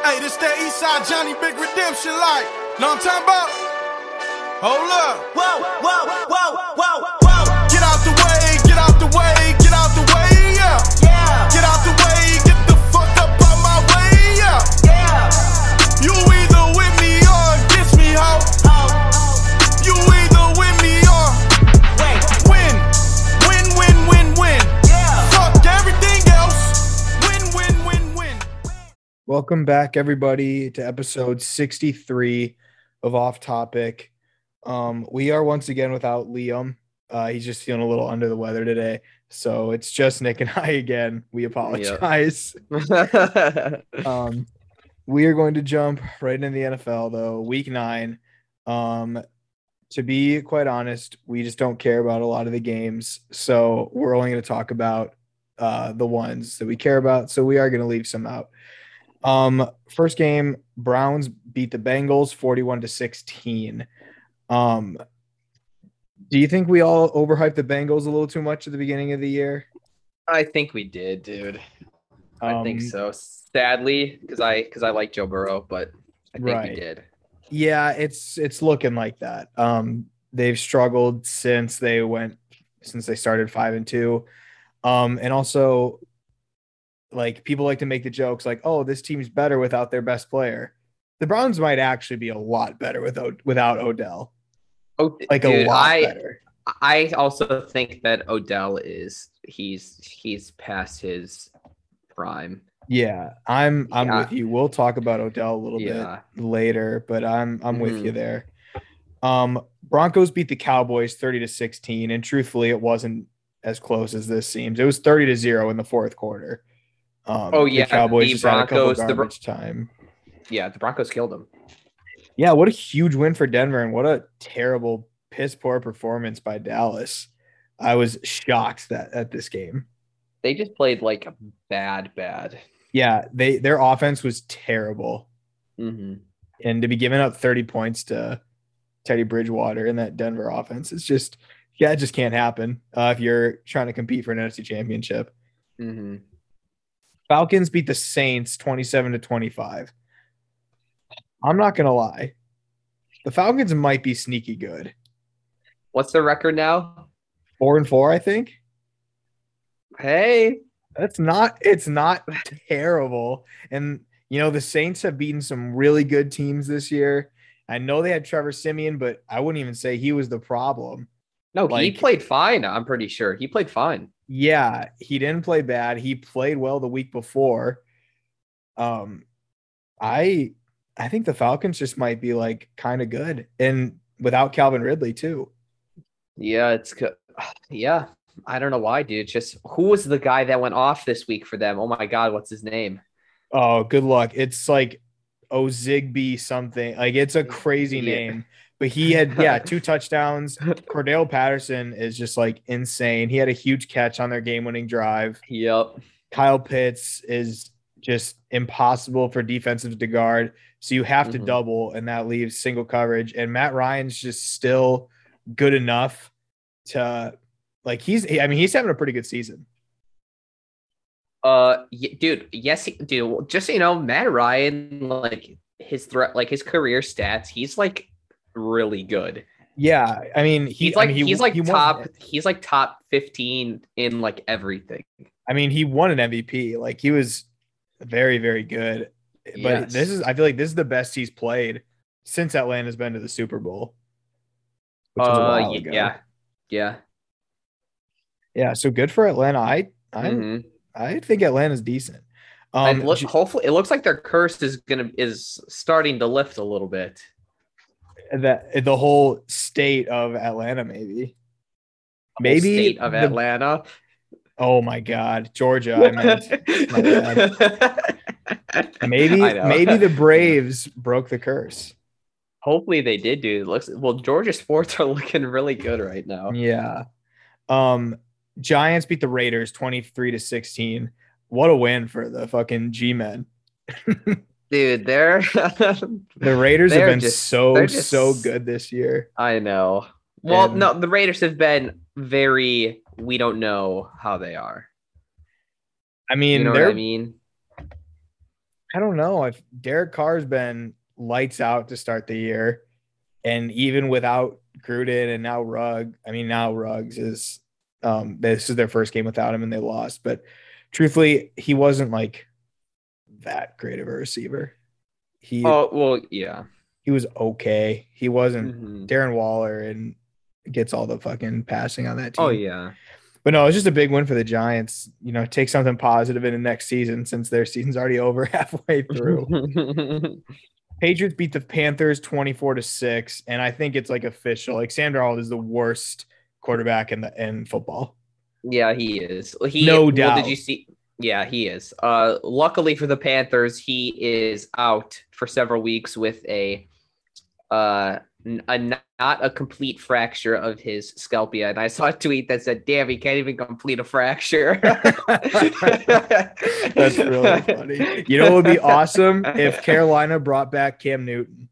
Hey, this that Eastside Johnny Big Redemption like. Know what I'm talking about? Hold up. Whoa, whoa, whoa, whoa, whoa. Get out the way, get out the way, Welcome back, everybody, to episode 63 of Off Topic. Um, we are once again without Liam. Uh, he's just feeling a little under the weather today. So it's just Nick and I again. We apologize. um, we are going to jump right into the NFL, though, week nine. Um, to be quite honest, we just don't care about a lot of the games. So we're only going to talk about uh, the ones that we care about. So we are going to leave some out. Um, first game, Browns beat the Bengals 41 to 16. Um, do you think we all overhyped the Bengals a little too much at the beginning of the year? I think we did, dude. I think Um, so. Sadly, because I because I like Joe Burrow, but I think Right. we did. Yeah, it's it's looking like that. Um, they've struggled since they went since they started five and two. Um, and also like people like to make the jokes like, oh, this team's better without their best player. The Browns might actually be a lot better without without Odell. Oh, Like a dude, lot I better. I also think that Odell is he's he's past his prime. Yeah, I'm I'm Yeah. with you. We'll talk about Odell a little Yeah. bit later, but I'm I'm with you Mhm. there. Um Broncos beat the Cowboys 30 to 16 and truthfully it wasn't as close as this seems. It was 30 to 0 in the fourth quarter. Um Oh, yeah, the Cowboys the just had a couple Broncos- the garbage time. Yeah, the Broncos killed him. Yeah, what a huge win for Denver and what a terrible piss poor performance by Dallas. I was shocked that at this game. They just played like bad, bad. Yeah, they their offense was terrible. hmm and to be giving up 30 points to Teddy Bridgewater in that Denver offense, it's just yeah, it just can't happen uh, if you're trying to compete for an NFC championship. hmm Falcons beat the Saints 27 to 25. I'm not gonna lie. The Falcons might be sneaky good. What's the record now? Four and four, I think. Hey, That's not it's not terrible. And you know, the Saints have beaten some really good teams this year. I know they had Trevor Siemian, but I wouldn't even say he was the problem. no, he played fine. I'm pretty sure he played fine. Yeah, he didn't play bad. He played well the week before. Um, I I think the Falcons just might be like kind of good, and without Calvin Ridley too. Yeah, it's good. Yeah, I don't know why, dude. Just who was the guy that went off this week for them? Oh my god, what's his name? Oh, good luck. It's like Ozigby something. Like it's a crazy Yeah. name. But he had yeah two touchdowns. Cordarrelle Patterson is just like insane. He had a huge catch on their game-winning drive. Yep. Kyle Pitts is just impossible for defensive to guard. So you have to Mhm. double, and that leaves single coverage. And Matt Ryan's just still good enough to like he's I mean, he's having a pretty good season. Uh, y- dude. Yes, he- dude. Just so you know, Matt Ryan, like his threat, like his career stats, he's like really good. Yeah. I mean, he, He's like I mean, he, he's like he top. He's like top fifteen in like everything. I mean, he won an MVP. Like he was very, very good. But Yes. this is I feel like this is the best he's played since Atlanta's been to the Super Bowl. Which was a Uh, yeah, yeah. Yeah. So good for Atlanta. I I Mhm. I think Atlanta's decent. And Um, look, hopefully, it looks like their curse is gonna is starting to lift a little bit. That the whole state of Atlanta, maybe. Maybe state of the- Atlanta. Oh my God, Georgia! I meant maybe maybe the Braves broke the curse. Hopefully they did, dude. It looks well. Georgia sports are looking really good right now. Yeah. Um, Giants beat the Raiders twenty three to sixteen. What a win for the fucking G men. Dude, they're. The Raiders have They're been just- so just- so good this year. I know. Well, And- no, the Raiders have been very. We don't know how they are. I mean, You know what I mean? I don't know if Derek Carr's been lights out to start the year, and even without Gruden and now Rugg, I mean now Ruggs is um this is their first game without him and they lost, but truthfully, he wasn't like that great of a receiver. He Oh well, yeah. he was okay. He wasn't Mhm. Darren Waller and gets all the fucking passing on that team. Oh yeah. But no, it's just a big win for the Giants. You know, take something positive in the next season since their season's already over halfway through. Patriots beat the Panthers 24 to 6. And I think it's like official. Like Sam Darnold is the worst quarterback in the in football. yeah, he is. He No well, doubt. did you see? Yeah, he is. Uh, luckily for the Panthers, he is out for several weeks with a uh a not a complete fracture of his scapula. And I saw a tweet that said, "Damn, he can't even complete a fracture." That's really funny. You know it would be awesome if Carolina brought back Cam Newton.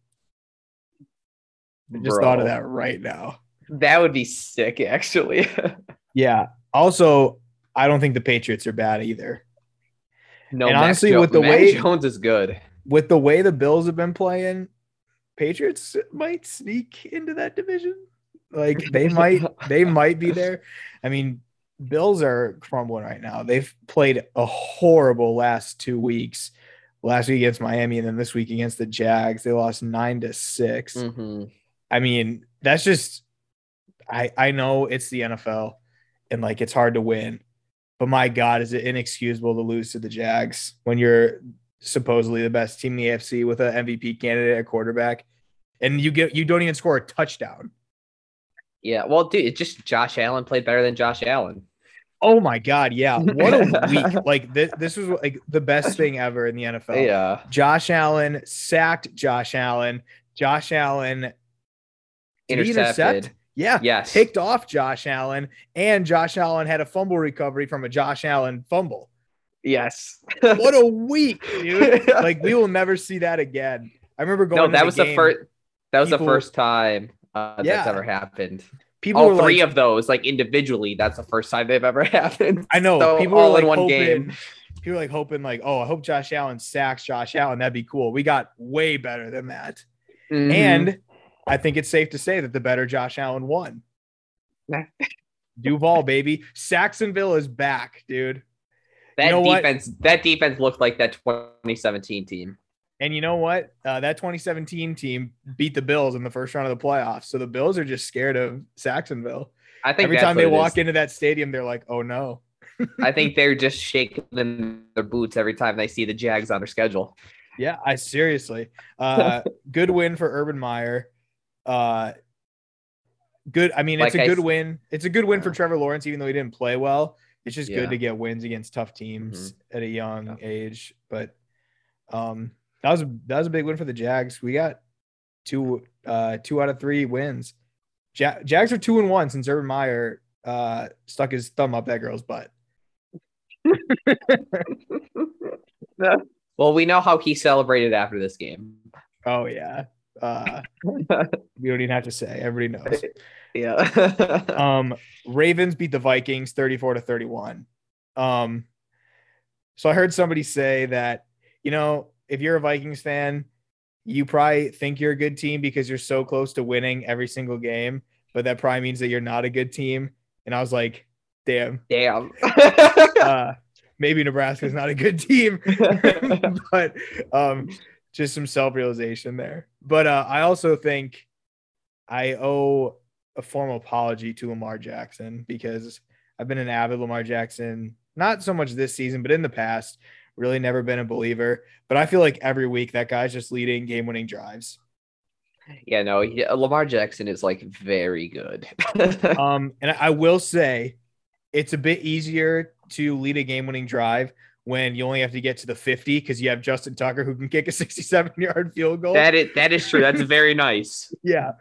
I just thought of that right now. That would be sick, actually. Yeah. Also, I don't think the Patriots are bad either. no, And honestly, Jo- with the way- Jones is good. With the way the Bills have been playing, Patriots might sneak into that division. Like they might, they might be there. I mean, Bills are crumbling right now. They've played a horrible last two weeks. Last week against Miami, and then this week against the Jags, they lost nine to 6 Mhm. I mean, that's just I I know it's the NFL and like it's hard to win. But my God, is it inexcusable to lose to the Jags when you're supposedly the best team in the AFC with an MVP candidate at quarterback, and you get you don't even score a touchdown. Yeah, well, dude, it's just Josh Allen played better than Josh Allen. Oh my God, yeah, what a week! Like this, this was like the best thing ever in the NFL. Yeah, Josh Allen sacked Josh Allen. Josh Allen intercepted. intercept? Yeah, Yes. picked off Josh Allen, and Josh Allen had a fumble recovery from a Josh Allen fumble. Yes. What a week, dude! Like we will never see that again. I remember going. no, that was the first. That was people- the first time uh, Yeah. that's ever happened. People All were three like, of those, like individually, that's the first time they've ever happened. I know So, people were all like in one hoping, game. People were like hoping, like, oh, I hope Josh Allen sacks Josh Allen. That'd be cool. We got way better than that, Mhm. and I think it's safe to say that the better Josh Allen won. Duval, baby, Sacksonville is back, dude. that know what? defense, that defense looked like that 2017 team. And you know what? Uh, that 2017 team beat the Bills in the first round of the playoffs. So the Bills are just scared of Sacksonville. I think Every time they walk is. into that stadium, they're like, "Oh no." I think they're just shaking their boots every time they see the Jags on their schedule. Yeah, I seriously. Uh, good win for Urban Meyer. Uh, good. I mean, it's Like a I good s- win. It's a good win for Trevor Lawrence, even though he didn't play well. It's just Yeah. Mm-hmm. good to get wins against tough teams at a young Yeah. age. But um, that was that was a big win for the Jags. We got two uh two out of three wins. Ja- Jags are two and one since Urban Meyer uh stuck his thumb up that girl's butt. Well, we know how he celebrated after this game. Oh yeah. Uh, we don't even have to say. Everybody knows. Yeah. Um, Ravens beat the Vikings 34 to 31. Um, so I heard somebody say that, you know, if you're a Vikings fan, you probably think you're a good team because you're so close to winning every single game, but that probably means that you're not a good team. And I was like, damn, Damn. uh, maybe Nebraska's not a good team, but um, just some self realization there. But uh, I also think I owe a formal apology to Lamar Jackson because I've been an avid Lamar Jackson, not so much this season, but in the past, really never been a believer. But I feel like every week that guy's just leading game winning drives. yeah, no, Lamar Jackson is like very good. Um, and I I will say it's a bit easier to lead a game winning drive when you only have to get to the 50 because you have Justin Tucker who can kick a 67 yard field goal. that is that is true. That's very nice. yeah,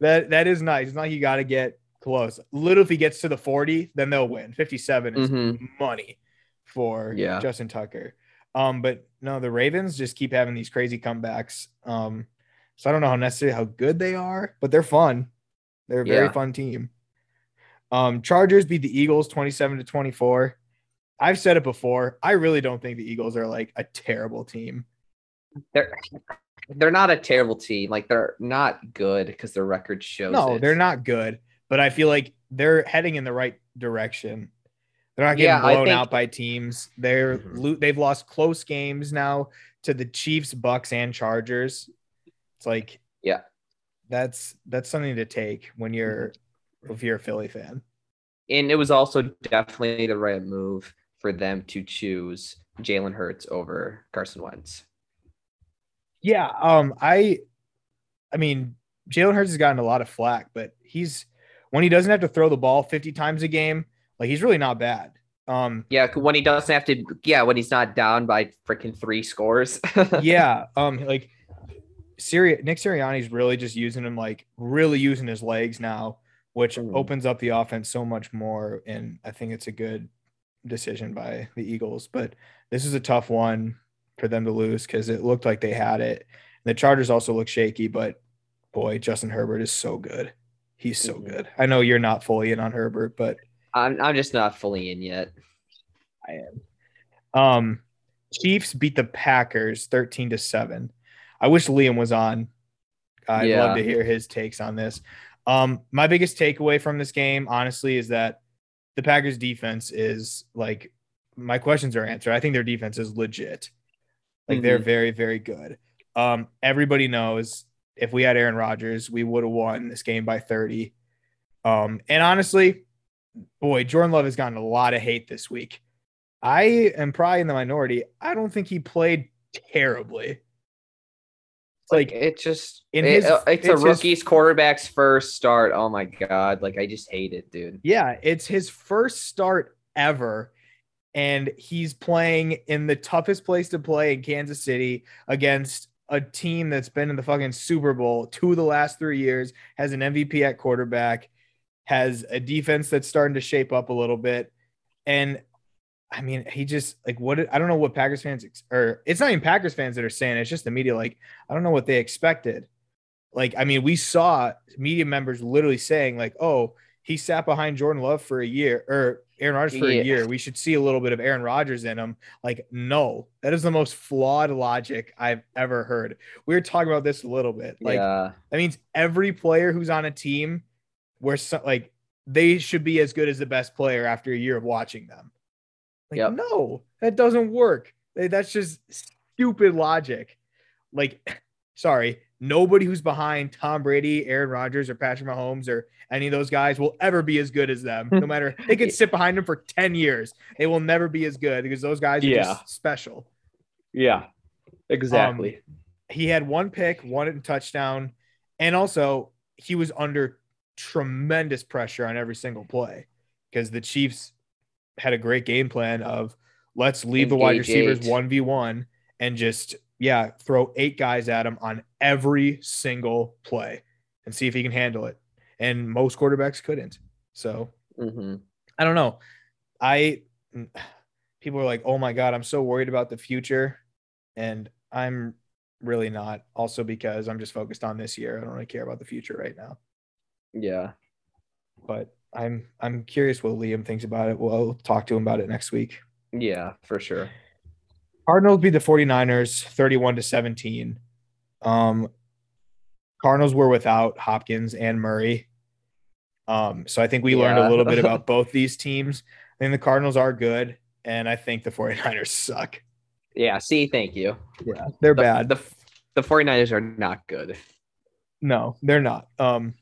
that that is nice. It's not like you got to get close. Little if he gets to the 40, then they'll win. 57 is Mhm. money for Yeah. Justin Tucker. Um, but no, the Ravens just keep having these crazy comebacks. Um, so I don't know how necessarily how good they are, but they're fun. They're a very Yeah. fun team. Um, Chargers beat the Eagles 27 to 24. I've said it before. I really don't think the Eagles are like a terrible team. they're they're not a terrible team. Like they're not good because their record shows. No, it. they're not good, but I feel like they're heading in the right direction. They're not getting Yeah, blown think- out by teams. They're Mhm. lo- they've lost close games now to the Chiefs, Bucks, and Chargers. It's like Yeah. that's that's something to take when you're if you're a Philly fan. and it was also definitely the right move for them to choose Jalen Hurts over Carson Wentz. Yeah, um, I, I mean, Jalen Hurts has gotten a lot of flack, but he's when he doesn't have to throw the ball fifty times a game, like he's really not bad. Um, Yeah, when he doesn't have to. Yeah, when he's not down by freaking three scores. yeah, um, like Siri, Nick Sirianni's really just using him, like really using his legs now, which Mhm. opens up the offense so much more. And I think it's a good decision by the Eagles. But this is a tough one for them to lose because it looked like they had it. The Chargers also look shaky, but boy, Justin Herbert is so good. He's so Mhm. good. I know you're not fully in on Herbert, but I'm I'm just not fully in yet. I am. Um, Chiefs beat the Packers 13 to 7. I wish Liam was on. I'd Yeah. love to hear his takes on this. Um, my biggest takeaway from this game, honestly, is that the Packers defense is like my questions are answered. I think their defense is legit. Like they're Mhm. very, very good. Um, everybody knows if we had Aaron Rodgers, we would have won this game by 30. Um, and honestly, boy, Jordan Love has gotten a lot of hate this week. I am probably in the minority. I don't think he played terribly. It's Like like it just in it- his- uh, it's, it's a his- rookie's quarterback's first start. Oh my god! Like I just hate it, dude. Yeah, it's his first start ever. And he's playing in the toughest place to play in Kansas City against a team that's been in the fucking Super Bowl two of the last three years, has an MVP at quarterback, has a defense that's starting to shape up a little bit. And I mean, he just like what I don't know what Packers fans ex- or it's not even Packers fans that are saying it, it's just the media. Like, I don't know what they expected. Like, I mean, we saw media members literally saying, like, oh, he sat behind Jordan Love for a year or Aaron Rodgers for Yeah. a year. We should see a little bit of Aaron Rodgers in him. Like, no, that is the most flawed logic I've ever heard. We were talking about this a little bit. Like, yeah, that means every player who's on a team where some, like they should be as good as the best player after a year of watching them. Like, Yep. no, that doesn't work. That's just stupid logic. Like, sorry, nobody who's behind Tom Brady, Aaron Rodgers, or Patrick Mahomes, or any of those guys will ever be as good as them. No matter they could sit behind them for 10 years. They will never be as good because those guys are Yeah. just special yeah, exactly. Um, he had one pick, one touchdown, and also he was under tremendous pressure on every single play because the Chiefs had a great game plan of let's leave the wide receivers eight. one v one and just yeah throw eight guys at him on every single play and see if he can handle it. And most quarterbacks couldn't. So hmm I don't know. I people are like, "Oh my god, I'm so worried about the future," and I'm really not. Also because I'm just focused on this year. I don't really care about the future right now. Yeah, But I'm I'm curious what Liam thinks about it. We'll talk to him about it next week. yeah, for sure. Cardinals beat the 49ers 31 to 17. Um Cardinals were without Hopkins and Murray. Um, so I think we learned a little bit about both these teams. I think the Cardinals are good, and I think the 49ers suck. Yeah, see, thank you. Yeah, they're The, bad. The the 49ers are not good. no, they're not. Um,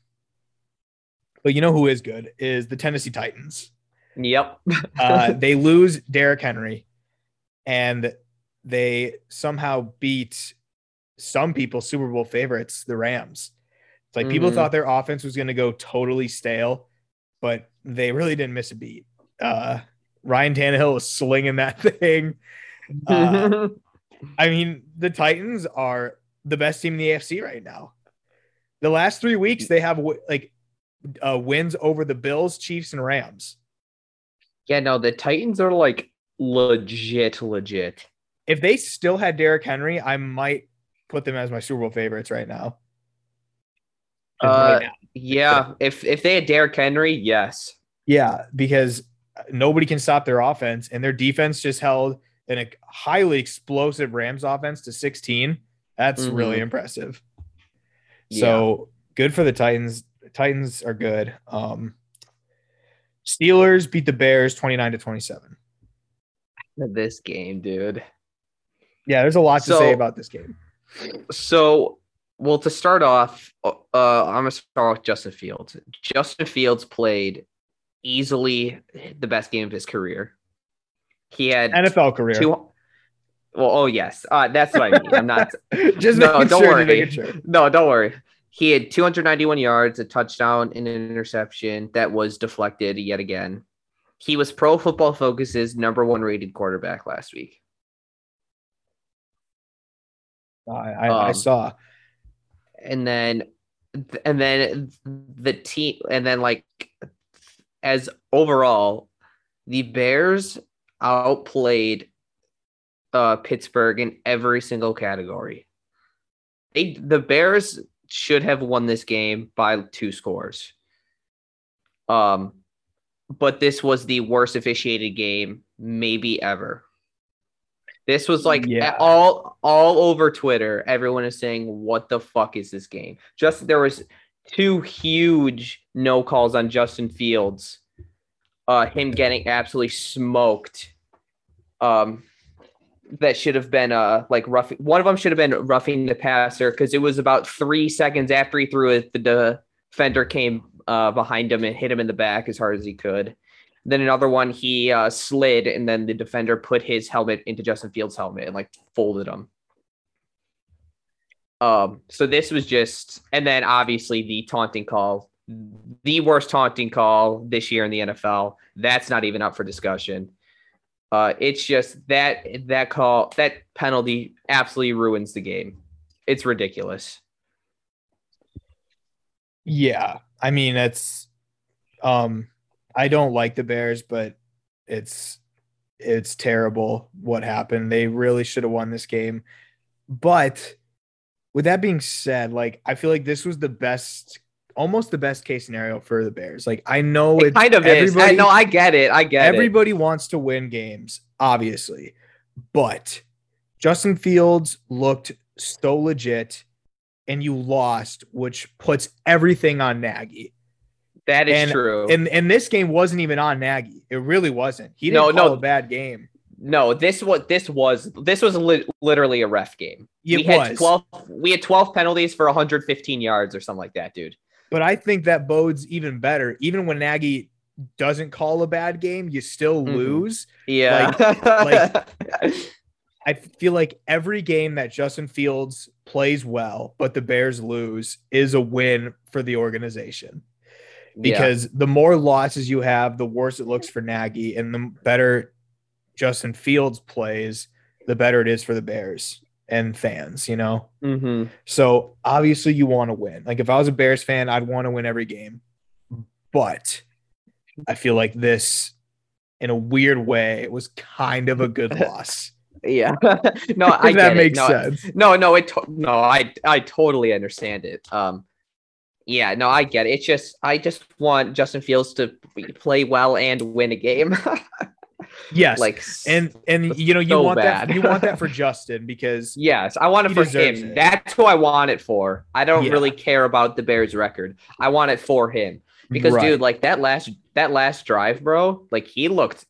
but you know who is good is the Tennessee Titans. Yep. Uh, they lose Derrick Henry, and they somehow beat some people Super Bowl favorites, the Rams. It's like people Mhm. thought their offense was going to go totally stale, but they really didn't miss a beat. Uh, Ryan Tannehill was slinging that thing. Uh, I mean, the Titans are the best team in the AFC right now. The last three weeks, they have like uh, wins over the Bills, Chiefs, and Rams. yeah, no, the Titans are like legit, legit. If they still had Derrick Henry, I might put them as my Super Bowl favorites right now. Uh, right now- Yeah, if if they had Derrick Henry, yes. yeah, because nobody can stop their offense, and their defense just held and a highly explosive Rams offense to 16. That's really Mhm. impressive. So good for the Titans. Titans are good. Um, Steelers beat the Bears 29 to 27. this game, dude. Yeah, there's a lot to So- say about this game. So, well, to start off, uh, I'm gonna start with Justin Fields. Justin Fields played easily the best game of his career. He had NFL career. two. Well, oh yes, uh, that's what I mean. I'm not. Just No, making don't sure, worry. sure. No, don't worry. He had 291 yards, a touchdown, and an interception that was deflected yet again. He was Pro Football Focus's number one rated quarterback last week. I, I, I Um, saw. and then and then the team and then like as overall the bears outplayed uh pittsburgh in every single category they the bears should have won this game by two scores um but this was the worst officiated game maybe ever this was like Yeah. all all over Twitter. Everyone is saying, "What the fuck is this game?" Just there was two huge no calls on Justin Fields. Uh, him getting absolutely smoked. Um, that should have been uh like roughing. One of them should have been roughing the passer because it was about three seconds after he threw it. The defender came uh behind him and hit him in the back as hard as he could. Then another one, he uh, slid, and then the defender put his helmet into Justin Fields' helmet and like folded him. Um, so this was just, and then obviously the taunting call, the worst taunting call this year in the NFL. That's not even up for discussion. Uh, it's just that that call, that penalty absolutely ruins the game. It's ridiculous. Yeah, I mean it's um I don't like the Bears, but it's it's terrible what happened. They really should have won this game. But with that being said, like I feel like this was the best almost the best case scenario for the Bears. Like I know It it's kind of is. I, everybody- no, I get it. I get it. everybody wants to win games, obviously. But Justin Fields looked so legit and you lost, which puts everything on Nagy. That is and- true. And and this game wasn't even on Nagy. It really wasn't. He No, didn't call no. a bad game. No, this what this was. This was li- literally a ref game. It we had was. twelve. We had twelve penalties for 115 yards or something like that, dude. But I think that bodes even better. Even when Nagy doesn't call a bad game, you still Mhm. lose. Yeah. like I feel like every game that Justin Fields plays well, but the Bears lose, is a win for the organization. because the more losses you have, the worse it looks for Nagy, and the better Justin Fields plays, the better it is for the Bears and fans, you know? Mhm. So obviously you want to win. Like if I was a Bears fan, I'd want to win every game. But I feel like this, in a weird way, it was kind of a good loss. Yeah. no, I that it. makes no, sense. No, no, it. To- no, I I totally understand it. Um, yeah, no, I get it. It's just I just want Justin Fields to play well and win a game. Yes. like and and you know you so want that you want that for Justin because Yes, I want it for him. it. That's who I want it for. I don't Yeah. really care about the Bears record. I want it for him because, Right. dude, like that last that last drive, bro, like he looked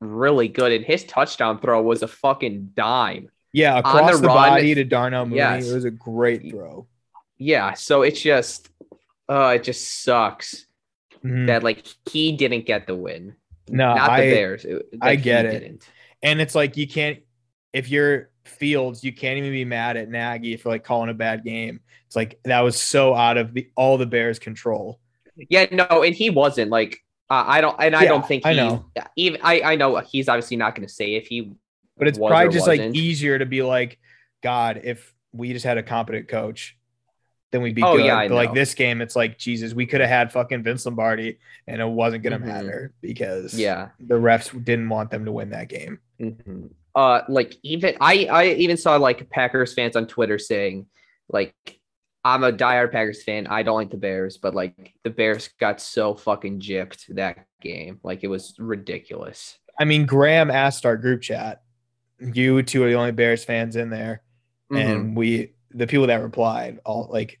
really good, and his touchdown throw was a fucking dime. yeah, across the the, run, body to Darnell Mooney, yes. it was a great throw. Yeah, so it's just, uh, it just sucks Mhm. that like he didn't get the win, No, not I the Bears. It- I get it. Didn't. and it's like you can't if you're Fields, you can't even be mad at Nagy for like calling a bad game. It's like that was so out of the all the Bears' control. Yeah, no, and he wasn't like. Uh, I don't, and I Yeah, don't think he. I know. Even I, I know he's obviously not going to say if he. But it's probably just like wasn't. easier to be like, God, if we just had a competent coach, then we'd be Oh, good. yeah, but like this game, it's like Jesus, we could have had fucking Vince Lombardi, and it wasn't gonna Mhm. matter because Yeah. the refs didn't want them to win that game. Mhm. Uh, like even I, I even saw like Packers fans on Twitter saying, like, I'm a diehard Packers fan. I don't like the Bears, but like the Bears got so fucking gypped that game. Like it was ridiculous. I mean, Graham asked our group chat, you two are the only Bears fans in there, Mhm. and we the people that replied all like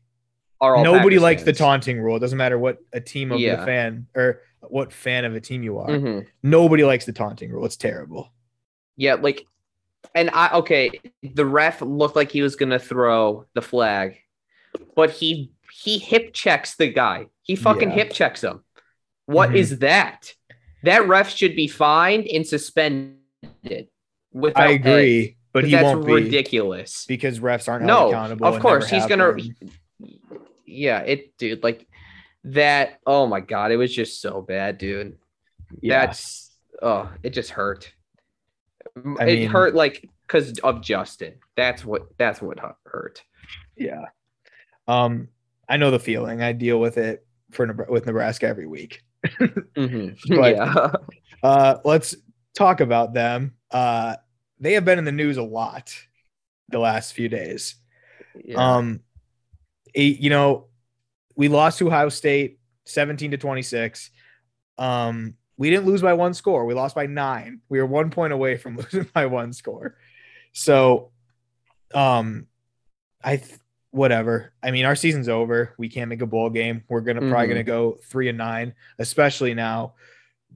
Are all nobody Packers likes the taunting rule. It doesn't matter what a team of Yeah. the fan or what fan of a team you are. Mhm. Nobody likes the taunting rule. It's terrible. Yeah, like, and I okay. The ref looked like he was gonna throw the flag, but he he hip checks the guy. He fucking Yeah. hip checks him. What Mhm. is that? That ref should be fined and suspended. Without I pay. But he won't be ridiculous. because refs aren't held No, accountable. of course he's gonna. Yeah, it, dude. Like that. Oh my god, it was just so bad, dude. Yeah. That's oh, it just hurt. I it mean- hurt like because of Justin. That's what that's what hurt. Yeah. Um, I know the feeling. I deal with it for with Nebraska every week. Mhm. But- yeah. Uh, let's talk about them. Uh, they have been in the news a lot the last few days. yeah. Um, eight, you know, we lost to Ohio State 17 to 26. Um, we didn't lose by one score. We lost by nine. We were one point away from losing by one score. So, um, I th- whatever. I mean, our season's over. We can't make a bowl game. We're gonna probably Mhm. gonna go three and nine, especially now.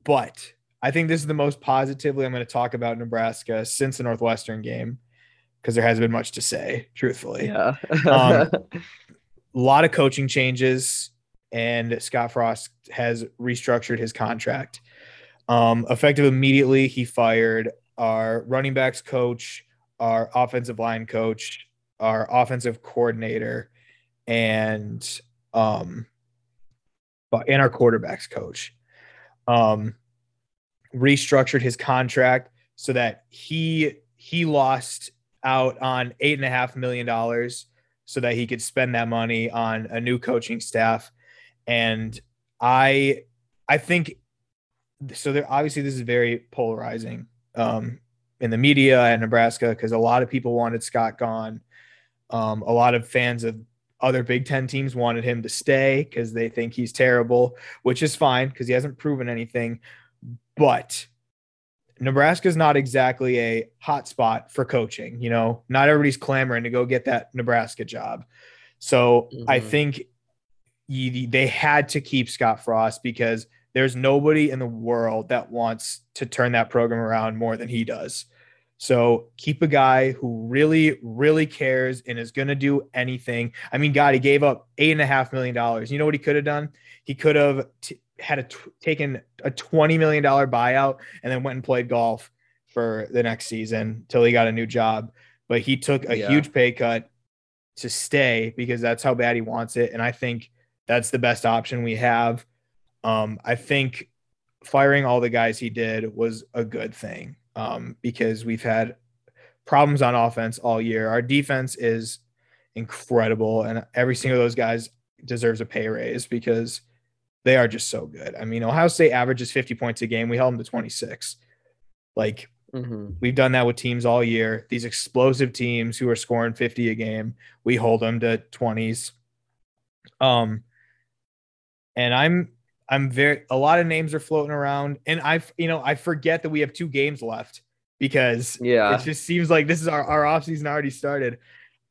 But I think this is the most positively I'm going to talk about Nebraska since the Northwestern game because there hasn't been much to say, truthfully yeah. um, a lot of coaching changes, and Scott Frost has restructured his contract. Um, effective immediately, he fired our running backs coach, our offensive line coach, our offensive coordinator, and um, but and our quarterbacks coach. Um, restructured his contract so that he he lost out on eight and a half million dollars so that he could spend that money on a new coaching staff. And I I think so there obviously this is very polarizing um in the media at Nebraska because a lot of people wanted Scott gone. Um, a lot of fans of other Big Ten teams wanted him to stay because they think he's terrible, which is fine because he hasn't proven anything. But Nebraska is not exactly a hot spot for coaching. You know, not everybody's clamoring to go get that Nebraska job. So I Mhm. think you, they had to keep Scott Frost because there's nobody in the world that wants to turn that program around more than he does. So keep a guy who really, really cares and is going to do anything. I mean, God, he gave up eight and a half million dollars. You know what he could have done? He could have t- had a t- taken a twenty million dollar buyout and then went and played golf for the next season till he got a new job. But he took a Yeah. huge pay cut to stay because that's how bad he wants it. And I think that's the best option we have. Um, I think firing all the guys he did was a good thing um, because we've had problems on offense all year. Our defense is incredible, and every single of those guys deserves a pay raise because they are just so good. I mean, Ohio State averages 50 points a game. We held them to 26. Like Mhm. We've done that with teams all year. These explosive teams who are scoring 50 a game, we hold them to 20s. Um and I'm I'm very a lot of names are floating around and I you know, I forget that we have two games left because Yeah. it just seems like this is our our offseason already started.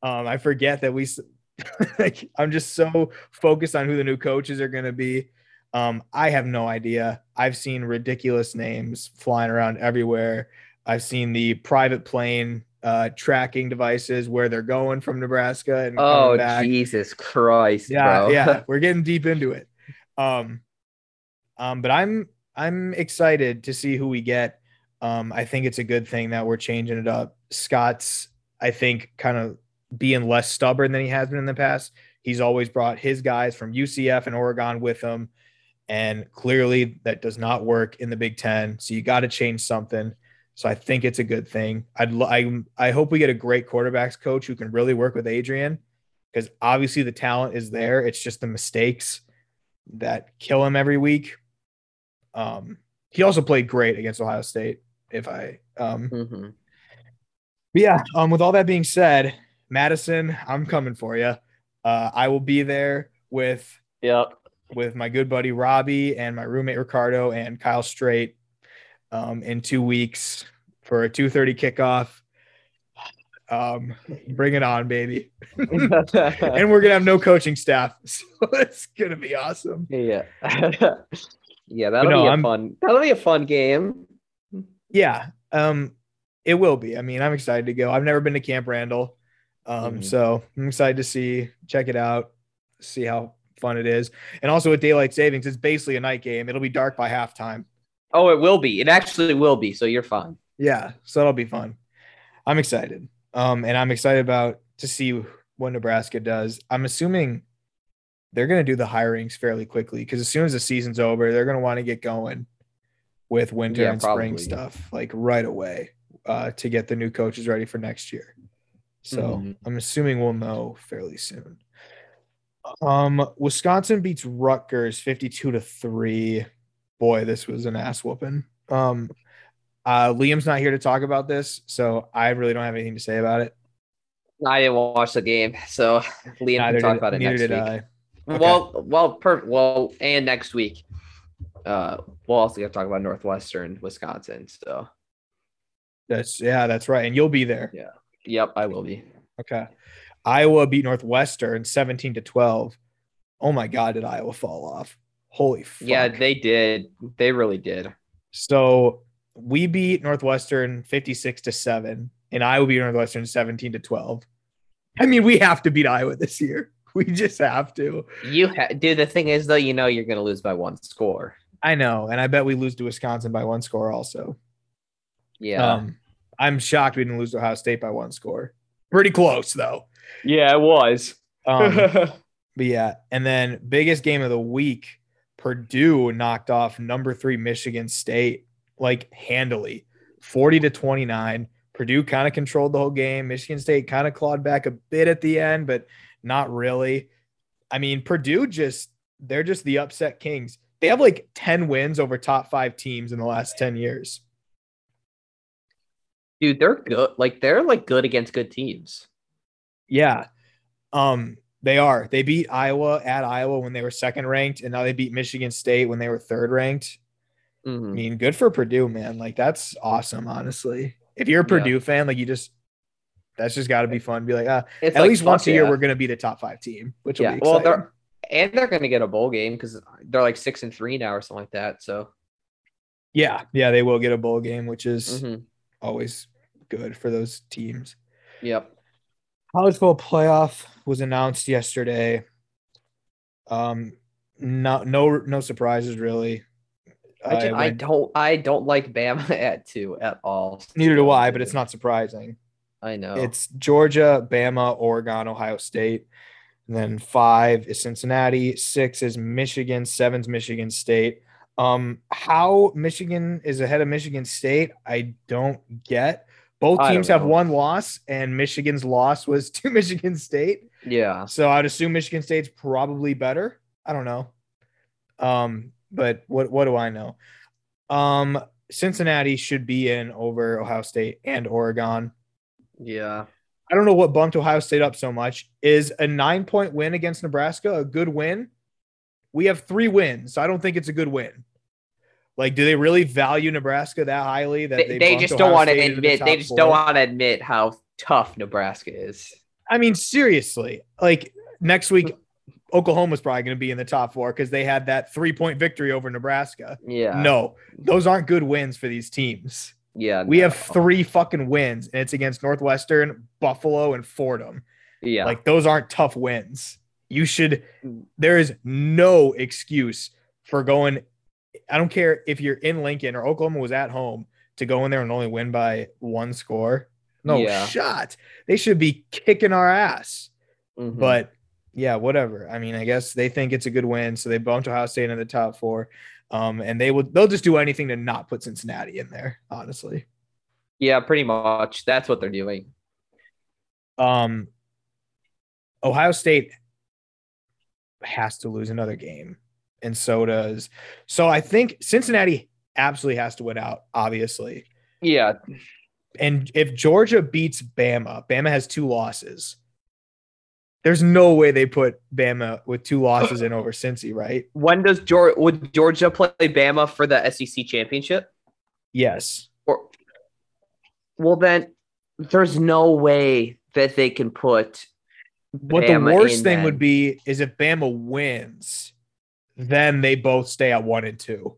Um I forget that we like I'm just so focused on who the new coaches are going to be. Um I have no idea. I've seen ridiculous names flying around everywhere. I've seen the private plane uh, tracking devices where they're going from Nebraska and Oh coming back. Jesus Christ, yeah, bro. yeah, we're getting deep into it. Um, um, but I'm I'm excited to see who we get. Um, I think it's a good thing that we're changing it up. Scott's, I think, kind of being less stubborn than he has been in the past. He's always brought his guys from UCF and Oregon with him, and clearly that does not work in the Big Ten. So you got to change something. So I think it's a good thing. I'd lo- I I hope we get a great quarterbacks coach who can really work with Adrian because obviously the talent is there. It's just the mistakes that kill him every week. Um, he also played great against Ohio State. If I um, Mhm. but yeah, um, with all that being said, Madison, I'm coming for you. Uh, I will be there with Yep. With my good buddy Robbie and my roommate Ricardo and Kyle Straight um, in two weeks for a 2:30 kickoff. Um, bring it on, baby. and we're gonna have no coaching staff, so it's gonna be awesome. yeah. yeah, that'll no, be a I'm- fun. That'll be a fun game. Yeah, um, it will be. I mean, I'm excited to go. I've never been to Camp Randall, um, Mhm. so I'm excited to see, check it out, see how fun it is. And also with daylight savings, it's basically a night game. It'll be dark by halftime. Oh, it will be. It actually will be. So you're fine. Yeah, so that'll be fun. I'm excited. Um, and I'm excited about to see what Nebraska does. I'm assuming they're going to do the hirings fairly quickly because as soon as the season's over, they're going to want to get going with winter Yeah, and spring stuff like right away uh, to get the new coaches ready for next year. So Mhm. I'm assuming we'll know fairly soon. Um, Wisconsin beats Rutgers 52 to 3. Boy, this was an ass whooping. Um, uh, Liam's not here to talk about this, so I really don't have anything to say about it. I didn't watch the game, so Liam Neither can talk did- about it neither next did week. I. Okay. Well, well, per well, and next week, uh, we'll also get to talk about Northwestern, Wisconsin. So, That's yeah, that's right. And you'll be there. Yeah. Yep, I will be. Okay. Iowa beat Northwestern 17 to 12. Oh my god, did Iowa fall off? Holy fuck. Yeah, they did. They really did. So we beat Northwestern 56 to 7, and Iowa beat Northwestern 17 to 12. I mean, we have to beat Iowa this year. We just have to. You, ha- dude. The thing is, though, you know you're gonna lose by one score. I know, and I bet we lose to Wisconsin by one score also. Yeah, Um, I'm shocked we didn't lose to Ohio State by one score. Pretty close though. Yeah, it was. Um, but yeah, and then biggest game of the week, Purdue knocked off number three Michigan State like handily, 40 to 29. Purdue kind of controlled the whole game. Michigan State kind of clawed back a bit at the end, but not really. I mean, Purdue just they're just the upset kings. They have like 10 wins over top five teams in the last 10 years. dude, they're good. Like they're like good against good teams. Yeah. Um, they are. They beat Iowa at Iowa when they were second ranked, and now they beat Michigan State when they were third ranked. I Mhm. mean, good for Purdue, man. Like that's awesome, honestly. If you're a Yeah. Purdue fan, like you just that's just got to be fun. Be like, ah, It's at like, least once fuck a year we're gonna be the top five team, which will Yeah, be well, they're and they're gonna get a bowl game because they're like six and three now or something like that. So, yeah, yeah, they will get a bowl game, which is mhm. always good for those teams. yep. College football playoff was announced yesterday. Um, no, no, no surprises really. I, just, I went- don't I don't like Bama at two at all. neither do I, but it's not surprising. I know. It's Georgia, Bama, Oregon, Ohio State. And then five is Cincinnati, six is Michigan, seven's Michigan State. Um, how Michigan is ahead of Michigan State, I don't get. Both teams have one loss, and Michigan's loss was to Michigan State. yeah. So I'd assume Michigan State's probably better. I don't know. Um, but what what do I know? Um, Cincinnati should be in over Ohio State and Oregon. Yeah. I don't know what bumped Ohio State up so much. Is a nine point win against Nebraska a good win? We have three wins, so I don't think it's a good win. Like, do they really value Nebraska that highly that They, they, just Ohio don't want to the admit they just four? don't want to admit how tough Nebraska is. I mean, seriously, like next week, Oklahoma's probably going to be in the top four because they had that three point victory over Nebraska. Yeah. No, those aren't good wins for these teams. Yeah. We have three fucking wins, and it's against Northwestern, Buffalo, and Fordham. Yeah. Like those aren't tough wins. You should. Mm. There is no excuse for going. I don't care if you're in Lincoln or Oklahoma was at home to go in there and only win by one score. No Yeah. shot. They should be kicking our ass. Mhm. But yeah, whatever. I mean, I guess they think it's a good win, so they bumped Ohio State into the top four. Um, and they will they'll just do anything to not put Cincinnati in there, honestly. yeah, pretty much. That's what they're doing. Um, Ohio State has to lose another game, and so does. So I think Cincinnati absolutely has to win out, obviously. Yeah. And if Georgia beats Bama, Bama has two losses. There's no way they put Bama with two losses in over Cincy, right? When does Georgia would Georgia play Bama for the SEC championship? Yes. Or well then There's no way that they can put. What Bama the worst in thing then. would be is if Bama wins, then they both stay at one and two.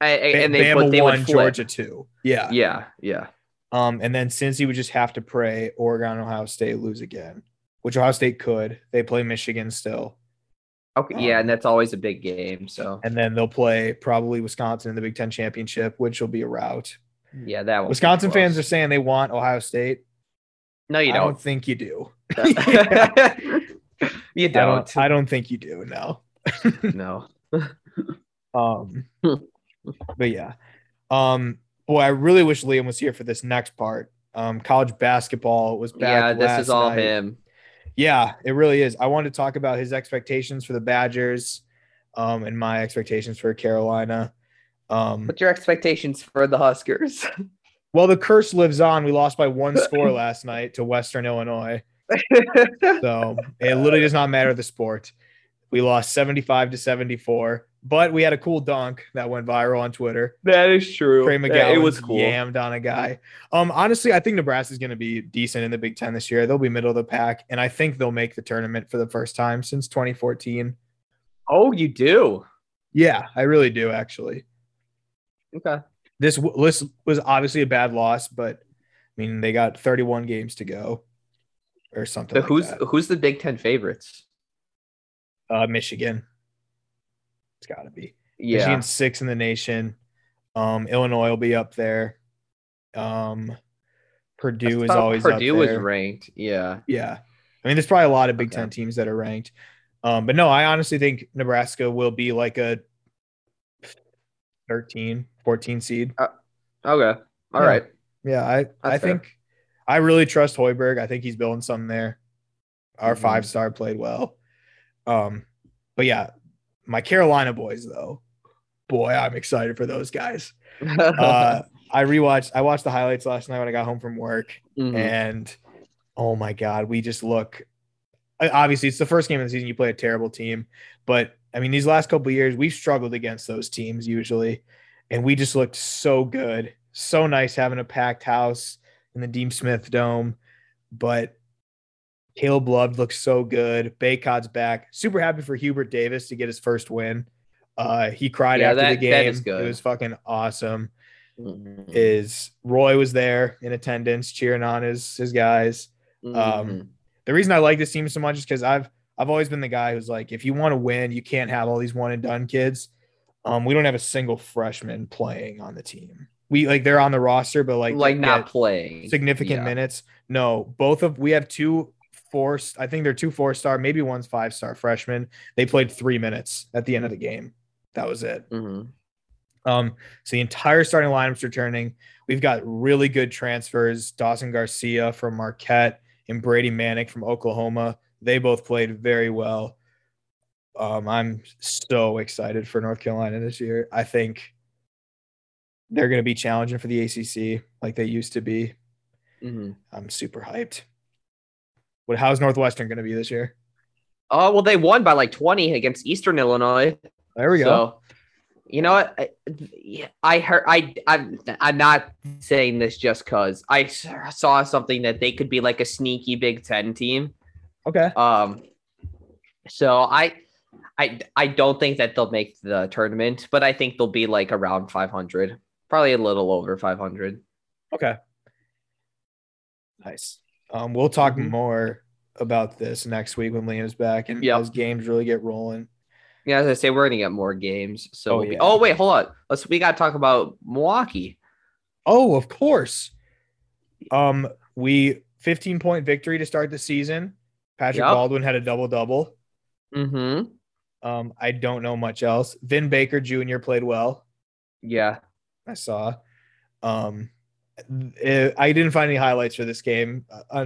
I, I- Ba- and they Bama they one. Georgia two. Yeah. Yeah, yeah. Um, and then Cincy would just have to pray Oregon, Ohio State lose again, which Ohio State could. They play Michigan still, Okay, yeah, and that's always a big game. So and then they'll play probably Wisconsin in the Big Ten championship, which will be a rout. yeah, that one. Wisconsin fans are saying they want Ohio State. no, you don't don't. think you do. you don't. don't. I don't think you do. No. no. Um, but yeah. Um, boy, I really wish Liam was here for this next part. Um, college basketball was back. Yeah, this is all night. him. Yeah, it really is. I wanted to talk about his expectations for the Badgers, um, and my expectations for Carolina. Um, What's your expectations for the Huskers? well, the curse lives on. We lost by one score last night to Western Illinois, so it literally does not matter the sport. We lost seventy-five to seventy-four, but we had a cool dunk that went viral on Twitter. that is true. Trey McGowan it was cool. yammed on a guy. Um, honestly, I think Nebraska's going to be decent in the Big Ten this year. They'll be middle of the pack, and I think they'll make the tournament for the first time since 2014. Oh, you do. Yeah, I really do actually. Okay. This list was obviously a bad loss, but I mean they got 31 games to go or something. So like who's that. who's the Big Ten favorites? Uh, Michigan? It's got to be. Yeah. Michigan's six in the nation. Um, Illinois will be up there. Um, Purdue is always Purdue up was ranked. Yeah. Yeah. I mean, there's probably a lot of Big Okay. Ten teams that are ranked. Um, but no, I honestly think Nebraska will be like a 13, 14 seed. Okay. All Yeah. right. Yeah, I, I fair. think I really trust Hoiberg. I think he's building something there. Our Mhm. five star played well. Um, but yeah, my Carolina boys though, boy, I'm excited for those guys. Uh, I rewatched, I watched the highlights last night when I got home from work, Mhm. and oh my god, we just look. Obviously, it's the first game of the season. You play a terrible team, but I mean, these last couple of years, we've struggled against those teams usually, and we just looked so good, so nice having a packed house in the Dean Smith Dome. But Caleb Love looks so good. Bacot's back. Super happy for Hubert Davis to get his first win. Uh, he cried Yeah, after that- the game. It was fucking awesome Mhm. is Roy was there in attendance cheering on his his guys. Um, Mhm. The reason I like this team so much is because I've I've always been the guy who's like, if you want to win, you can't have all these one and done kids. Um, we don't have a single freshman playing on the team. We like they're on the roster, but like like, not playing significant Yeah. minutes. No, both of we have two four. I think they're two four star, maybe one's five star freshman. They played three minutes at the end of the game. That was it. Mhm. Um, so the entire starting lineup's returning. We've got really good transfers. Dawson Garcia from Marquette and Brady Manek from Oklahoma. They both played very well. Um, I'm so excited for North Carolina this year. I think they're going to be challenging for the ACC like they used to be. Mhm. I'm super hyped. What? How's Northwestern going to be this year? Oh well, they won by like twenty against Eastern Illinois. There we go. You know what? I, I heard. I I'm I'm not saying this just cause I saw something that they could be like a sneaky Big Ten team. okay. Um, so I. I, I don't think that they'll make the tournament, but I think they'll be like around 500, probably a little over 500. Okay. Nice. Um, we'll talk Mhm. more about this next week when Liam's back and Yep. as games really get rolling. Yeah, as I say, we're gonna get more games. So, Oh, we'll be- yeah. oh wait, hold on. Let's we gotta talk about Milwaukee. Oh, of course. Um, we 15 point victory to start the season. Patrick Yep. Baldwin had a double double. Mm-hmm. Um, I don't know much else. Vin Baker Jr. played well. Yeah. I saw. Um, eh, I didn't find any highlights for this game. Uh,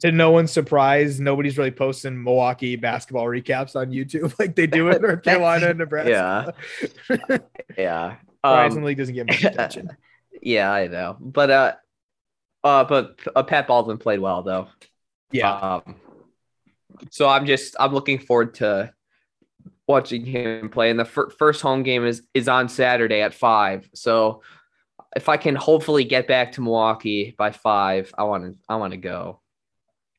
to no one's surprise, nobody's really posting Milwaukee basketball recaps on YouTube like they do in North Carolina and Nebraska. Yeah. Yeah. Horizon Um, League doesn't get much attention. yeah, I know. But uh uh but uh, Pat Baldwin played well though. Yeah, Um so I'm just I'm looking forward to watching him play and the fir- first home game is is on Saturday at 5. So if I can hopefully get back to Milwaukee by five, I want to I want to go.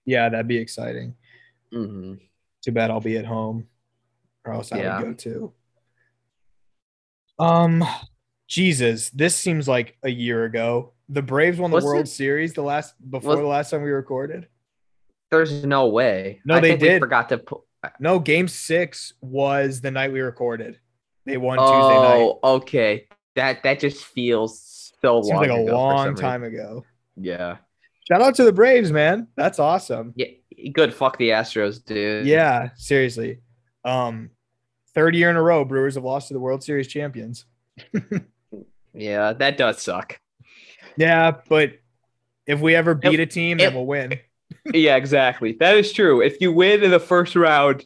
Yeah, that'd be exciting. hmm Too bad I'll be at home, or else I Yeah. would go too. Um, Jesus, this seems like a year ago. The Braves won the World it- Series the last before the last time we recorded. There's no way. No, I they think we did. forgot to put. No, Game Six was the night we recorded. They won Tuesday night. Oh, okay. That that just feels so Seems long like a ago long time ago. Yeah. Shout out to the Braves, man. That's awesome. Yeah. Good. Fuck the Astros, dude. Yeah, seriously. Um, third year in a row, Brewers have lost to the World Series champions. Yeah. That does suck. Yeah, but if we ever beat a team, then we'll win. yeah, exactly. That is true. If you win in the first round,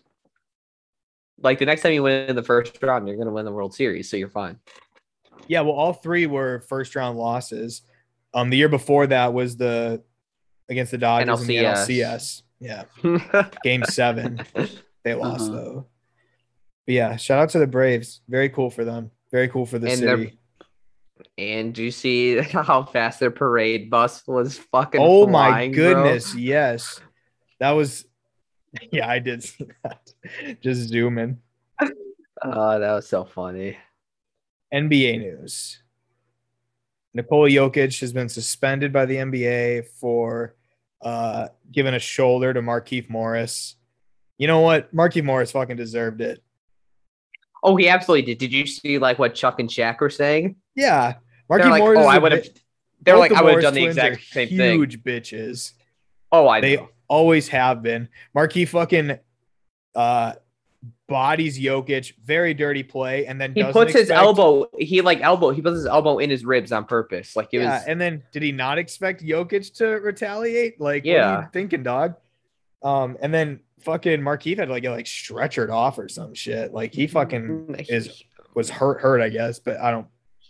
like the next time you win in the first round, you're gonna win the World Series, so you're fine. Yeah, well, all three were first round losses. Um, the year before that was the against the Dodgers in the NLCS. NLCS. Yeah, game seven. They lost Uh-huh. though. But yeah, shout out to the Braves. Very cool for them. Very cool for the And city. and do you see how fast their parade bus was fucking? Oh my flying, bro? goodness, yes. That was yeah, I did see that. Just zoom in. Oh, that was so funny. NBA news. Nikola Jokic has been suspended by the NBA for uh, giving a shoulder to Markieff Morris. You know what? Markieff Morris fucking deserved it. Oh, he absolutely did. Did you see like what Chuck and Shaq were saying? Yeah. They're Markieff like, Morris. oh, I would have. They're like, I would have done the exact same thing. Huge bitches. Oh, I They know. always have been. Marquis fucking uh, bodies Jokic, very dirty play, and then He puts his elbow. He like elbow. He puts his elbow in his ribs on purpose. Like it yeah, was. and then did he not expect Jokic to retaliate? Like, what are Yeah. you thinking, dog? Um, and then fucking Markieff had to like get like stretchered off or some shit. Like he fucking is was hurt, hurt, I guess, but I don't,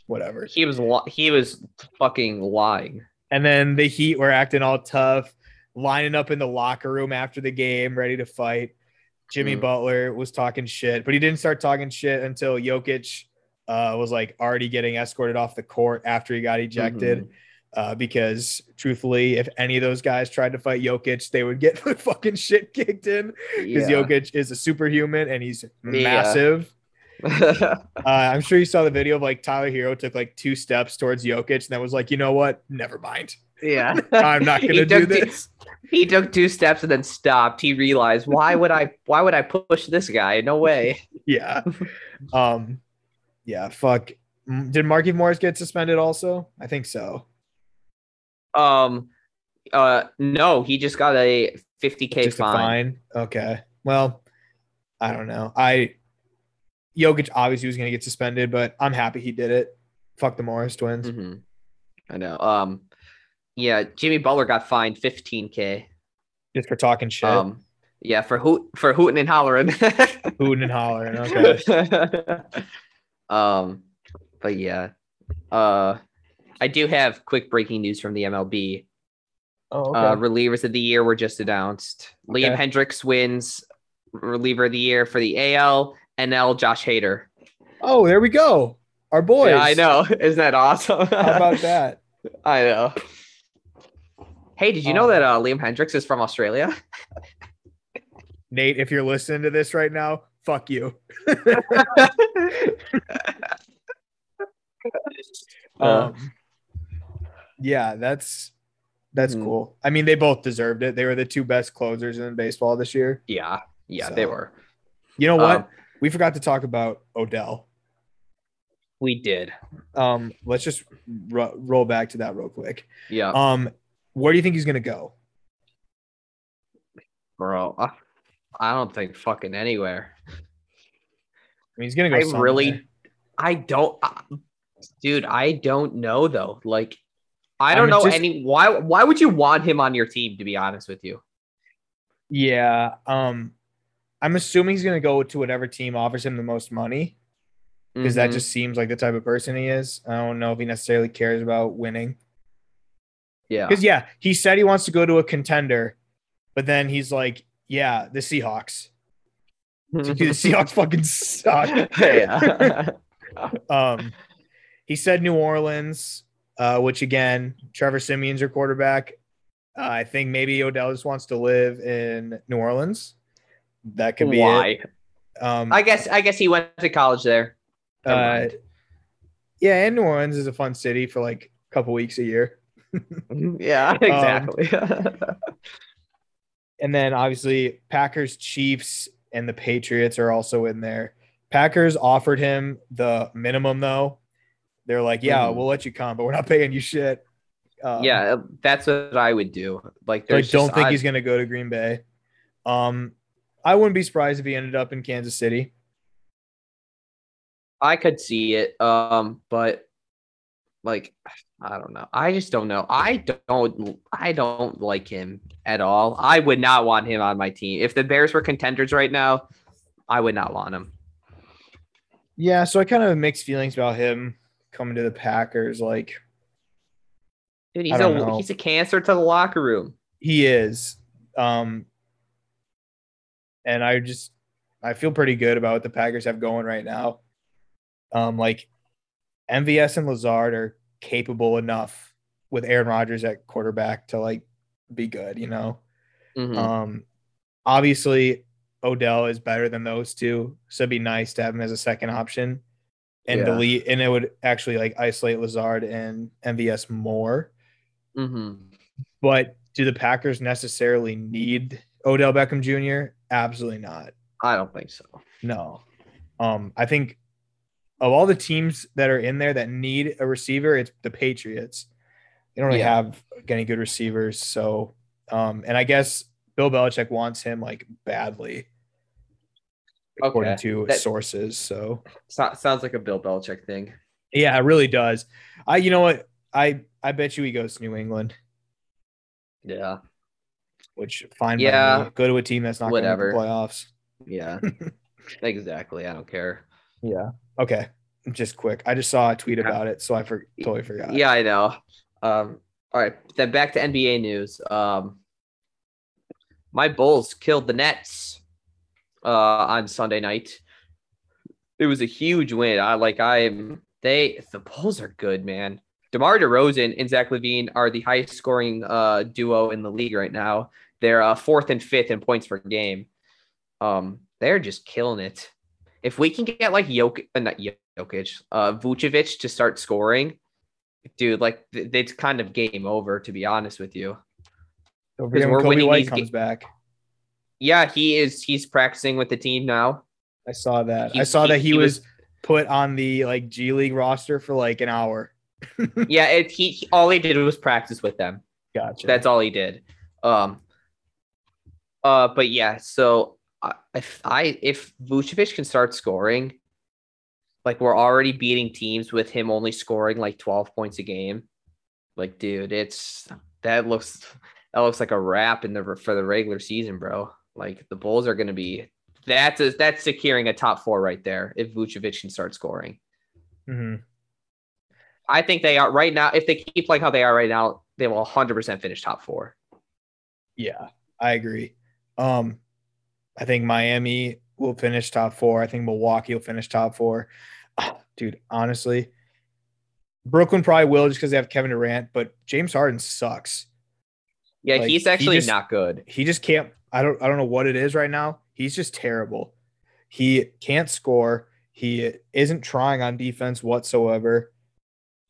whatever. He was. li- He was fucking lying. And then the Heat were acting all tough, lining up in the locker room after the game, ready to fight. Jimmy Mm. Butler was talking shit, but he didn't start talking shit until Jokic uh, was like already getting escorted off the court after he got ejected. Mhm. Uh, because truthfully, if any of those guys tried to fight Jokic, they would get their fucking shit kicked in because Yeah. Jokic is a superhuman and he's Yeah. massive. Uh, I'm sure you saw the video of like Tyler Herro took like two steps towards Jokic and that was like, you know what? Never mind. Yeah. I'm not gonna do took two- this. He took two steps and then stopped. He realized why would I? Why would I push this guy? No way. Yeah. Um. Yeah. Fuck. Did Marky Morris get suspended also? I think so. Um. Uh. No, he just got a 50k Just a fine. fine. Okay. Well, I don't know. I Jokic obviously was gonna get suspended, but I'm happy he did it. Fuck the Morris twins. Mhm. I know. Um. Yeah, Jimmy Butler got fined 15k. Just for talking shit, Um. Yeah, for hoot for hooting and hollering. hooting and hollering. Okay. um. But yeah. Uh. I do have quick breaking news from the MLB. Oh, Uh, relievers of the year were just announced. Liam Hendriks wins reliever of the year for the AL. And NL Josh Hader. oh, there we go. Our boys. Yeah, I know. Isn't that awesome? How about that? I know. Hey, did you know Um, that uh, Liam Hendriks is from Australia? Nate, if you're listening to this right now, fuck you. Uh, Um, yeah, that's that's Mhm. cool. I mean, they both deserved it. They were the two best closers in baseball this year. yeah, yeah, they were. You know what? Um, we forgot to talk about Odell. we did. Um, let's just ro- roll back to that real quick. Yeah, Um, where do you think he's gonna go? bro. I, I don't think fucking anywhere. I mean, he's gonna go. I somewhere. really, I don't, dude. I don't know though. Like, I I don't mean, know just- any. Why? Why would you want him on your team? To be honest with you. Yeah. Um, I'm assuming he's gonna go to whatever team offers him the most money because that Mhm. just seems like the type of person he is. I don't know if he necessarily cares about winning. Yeah. Because yeah, he said he wants to go to a contender, but then he's like, "Yeah, the Seahawks. The Seahawks fucking suck." yeah. um, he said New Orleans. uh, which again, Trevor Siemian's your quarterback. Uh, I think maybe Odell just wants to live in New Orleans. That could be Why? it. Um, I guess I guess he went to college there. Uh, yeah, and New Orleans is a fun city for like a couple weeks a year. yeah, Um, exactly. And then obviously Packers, Chiefs, and the Patriots are also in there. Packers offered him the minimum though. They're like, yeah, Mhm. we'll let you come, but we're not paying you shit. Um, yeah, that's what I would do. Like, I don't think I- he's gonna go to Green Bay. Um, I wouldn't be surprised if he ended up in Kansas City. I could see it. Um, but like I don't know. I just don't know. I don't I don't like him at all. I would not want him on my team. If the Bears were contenders right now, I would not want him. Yeah, so I kind of have mixed feelings about him coming to the Packers. Like Dude, he's a know. he's a cancer to the locker room. he is. Um, and I just I feel pretty good about what the Packers have going right now. Um, like MVS and Lazard are capable enough with Aaron Rodgers at quarterback to like be good, you know. Mhm. Um, obviously Odell is better than those two, so it'd be nice to have him as a second option, and Yeah. delete, and it would actually like isolate Lazard and MVS more. Mhm. But do the Packers necessarily need Odell Beckham Jr.? Absolutely not. I don't think so. No. Um, I think of all the teams that are in there that need a receiver, it's the Patriots. They don't really Yeah. have any good receivers. So, um, and I guess Bill Belichick wants him like badly, according to That- sources. So, So- sounds like a Bill Belichick thing. yeah, it really does. I, you know what? I, I bet you he goes to New England, Yeah. which fine. Yeah. Go to a team that's not going to Whatever. the playoffs. Yeah. exactly. I don't care. Yeah. Okay. Just quick. I just saw a tweet about it, so I for, totally forgot. Yeah, I know. Um, all right, then back to NBA news. Um, my Bulls killed the Nets uh, on Sunday night. It was a huge win. I like. I'm they. The Bulls are good, man. DeMar DeRozan and Zach LaVine are the highest scoring uh, duo in the league right now. They're uh, fourth and fifth in points per game. Um, they're just killing it. If we can get like Jokic, uh, not Jokic, uh, Vucevic to start scoring, dude, like th- it's kind of game over, to be honest with you. Don't 'Cause forget when we're Coby winning White comes ga- back. Yeah, he is. He's practicing with the team now. I saw that. I saw he- that he, he was, was- put on the like G League roster for like an hour. Yeah, it, he, he- all he did was practice with them. Gotcha. That's all he did. Um. Uh, but yeah, so if I if Vucevic can start scoring, like we're already beating teams with him only scoring like twelve points a game. Like, dude, it's that looks that looks like a wrap in the for the regular season, bro. Like the Bulls are going to be that's a, that's securing a top four right there if Vucevic can start scoring. Mhm. I think they are right now. If they keep like how they are right now, they will 100% finish top four. Yeah, I agree. Um, I think Miami will finish top four. I think Milwaukee will finish top four. Ah, Dude, honestly, Brooklyn probably will just because they have Kevin Durant, but James Harden sucks. Yeah, Like, he's he actually just- not good. he just can't I don't I don't know what it is right now. He's just terrible. He can't score. He isn't trying on defense whatsoever,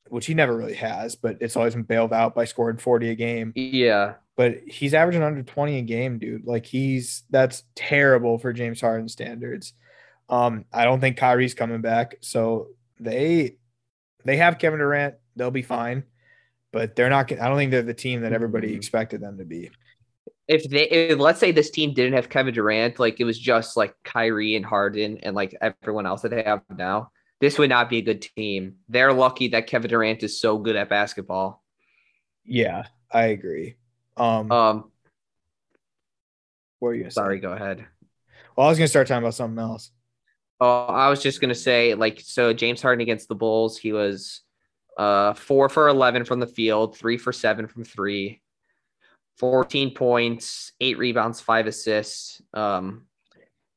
which he never really has, but it's always been bailed out by scoring 40 a game. Yeah, But he's averaging under 20 a game, dude. Like he's that's terrible for James Harden standards. Um, I don't think Kyrie's coming back. So they they have Kevin Durant, they'll be fine. But they're not I don't think they're the team that everybody Mhm. expected them to be. if they if, let's say this team didn't have Kevin Durant, like it was just like Kyrie and Harden and like everyone else that they have now, this would not be a good team. They're lucky that Kevin Durant is so good at basketball. Yeah, I agree. Um, Um, what were you gonna say? sorry, go ahead. Well, I was gonna start talking about something else. Oh, I was just gonna say, like, so James Harden against the Bulls, he was uh four for eleven from the field, three for seven from three, 14 points, eight rebounds, five assists, um,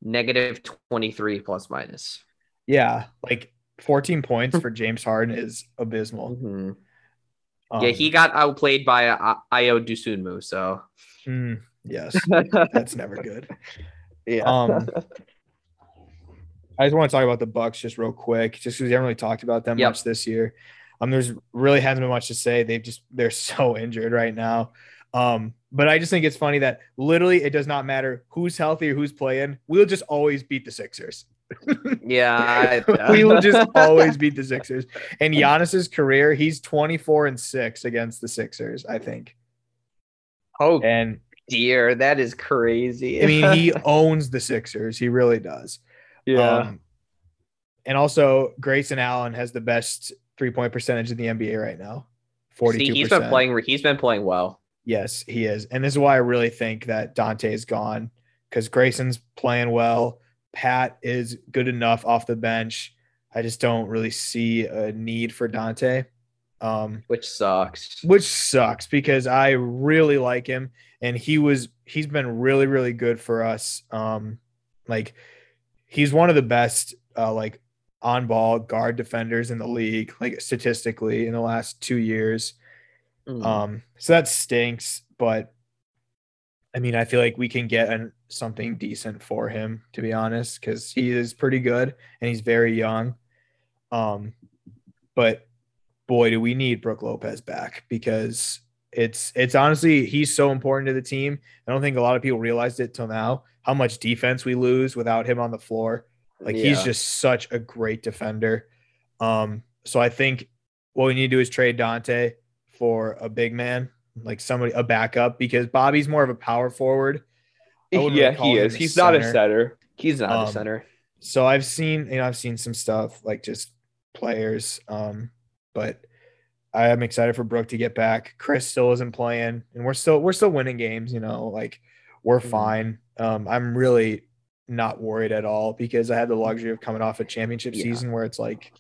negative 23 plus minus. Yeah, like 14 points for James Harden is abysmal. Mhm. yeah, Um, he got outplayed by uh, Ayo Dosunmu. So mm, yes, that's never good. yeah, Um, I just want to talk about the Bucks just real quick, just because we haven't really talked about them Yep. much this year. Um, there's really hasn't been much to say. They've just they're so injured right now. Um, but I just think it's funny that literally it does not matter who's healthy or who's playing. We'll just always beat the Sixers. Yeah. I- we will just always beat the Sixers. And Giannis's career, he's 24 and 6 against the Sixers, I think. oh And dear, that is crazy. I mean, he owns the Sixers. He really does. Um, and also, Grayson Allen has the best three point percentage in the NBA right now. 42%. See, he's been playing. He's been playing well. Yes, he is. And this is why I really think that Donte is gone because Grayson's playing well. Pat is good enough off the bench. I just don't really see a need for Donte, um, which sucks. which sucks because I really like him and he was he's been really really good for us. Um, like he's one of the best uh, like on ball guard defenders in the league, like statistically in the last two years. Mm. Um, so that stinks, but I mean, I feel like we can get an, something decent for him, to be honest, because he is pretty good and he's very young. Um, but boy, do we need Brook Lopez back because it's it's honestly he's so important to the team. I don't think a lot of people realized it till now how much defense we lose without him on the floor. Like he's just such a great defender. Um, so I think what we need to do is trade Donte for a big man, like somebody a backup, because Bobby's more of a power forward. Yeah, he is. He's not a center. center. He's not Um, a center. So I've seen, you know, I've seen some stuff like just players. Um, but I am excited for Brook to get back. Khris still isn't playing, and we're still we're still winning games. You know, like we're Mhm. fine. Um, I'm really not worried at all because I had the luxury of coming off a championship Yeah. season where it's like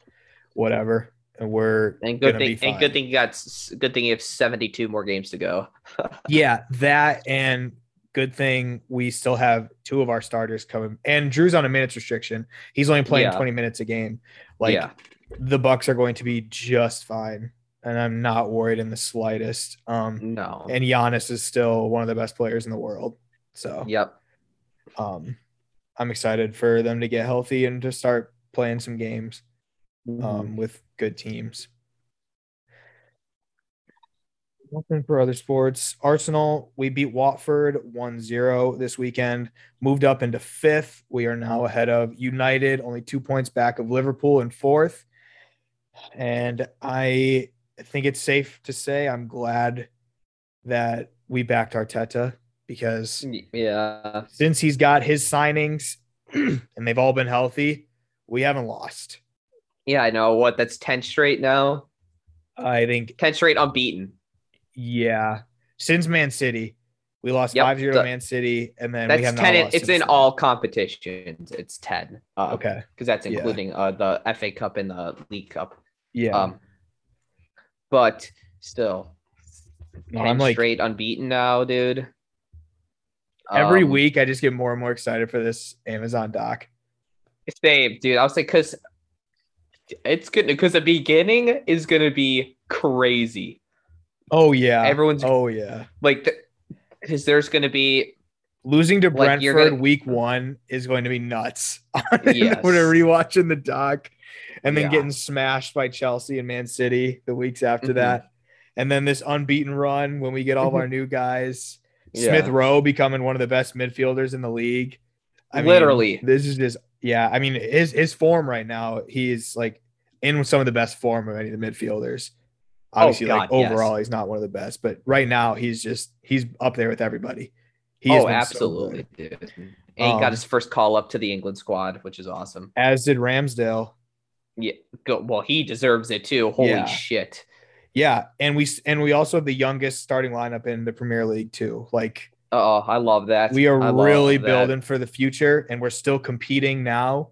whatever, and we're And good thing. And good thing you got. Good thing you have seventy-two more games to go. Yeah, that and good thing we still have two of our starters coming. And Jrue's on a minutes restriction. He's only playing Yeah. 20 minutes a game. Like yeah. the Bucks are going to be just fine. And I'm not worried in the slightest. Um No. and Giannis is still one of the best players in the world. So Yep. um I'm excited for them to get healthy and to start playing some games Mm-hmm. um, with good teams. Nothing for other sports. Arsenal, we beat Watford 1 0 this weekend, moved up into fifth. We are now ahead of United, only two points back of Liverpool in fourth. And I think it's safe to say I'm glad that we backed Arteta because yeah. since he's got his signings and they've all been healthy, we haven't lost. Yeah. I know. What? That's ten straight now. I think Ten straight unbeaten. Yeah. Since Man City, we lost Yep, 5 0 to Man City, and then we That's have ten. in- lost It's in then. all competitions. It's ten. Uh, Okay. Because that's Yeah. including uh, the FA Cup and the League Cup. Yeah. Um. But still, No, 10 I'm like straight unbeaten now, dude. every Um, week, I just get more and more excited for this Amazon doc. Same, dude. I was like, because it's good because the beginning is gonna be crazy. Oh, yeah. Everyone's- Oh, yeah. Like, because there's gonna be Losing to Like, Brentford gonna- week one is going to be nuts. Yes. we're rewatching the doc and then Yeah. getting smashed by Chelsea and Man City the weeks after Mhm. that. And then this unbeaten run when we get all of our new guys. Yeah. Smith Rowe becoming one of the best midfielders in the league. I mean, Literally. this is just yeah. I mean, his his form right now, he's like in some of the best form of any of the midfielders. Obviously, like Oh, God, yes. overall, he's not one of the best, but right now he's just he's up there with everybody. He oh, been so absolutely, dude. And he Um, got his first call up to the England squad, which is awesome. As did Ramsdale. Yeah, go, well, he deserves it too. Holy Yeah. shit! Yeah, and we and we also have the youngest starting lineup in the Premier League too. Like Oh, I love that. we are really building for the future, and we're still competing now.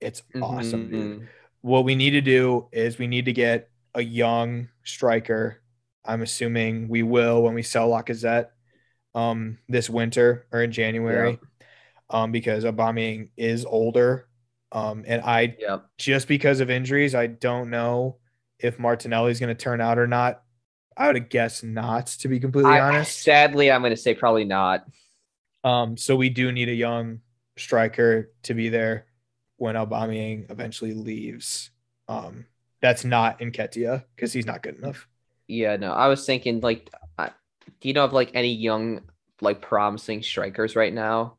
It's awesome, dude. Mhm. what we need to do is we need to get a young striker. I'm assuming we will when we sell Lacazette um this winter or in January. Um, because Aubameyang is older. Um, and I Yep. just because of injuries, I don't know if Martinelli is going to turn out or not. I would guess not, to be completely I, honest. sadly, I'm going to say probably not. Um, so we do need a young striker to be there when Aubameyang eventually leaves. Um, that's not Nketiah because he's not good enough. Yeah, no, I was thinking like, do you know of like any young, like promising strikers right now?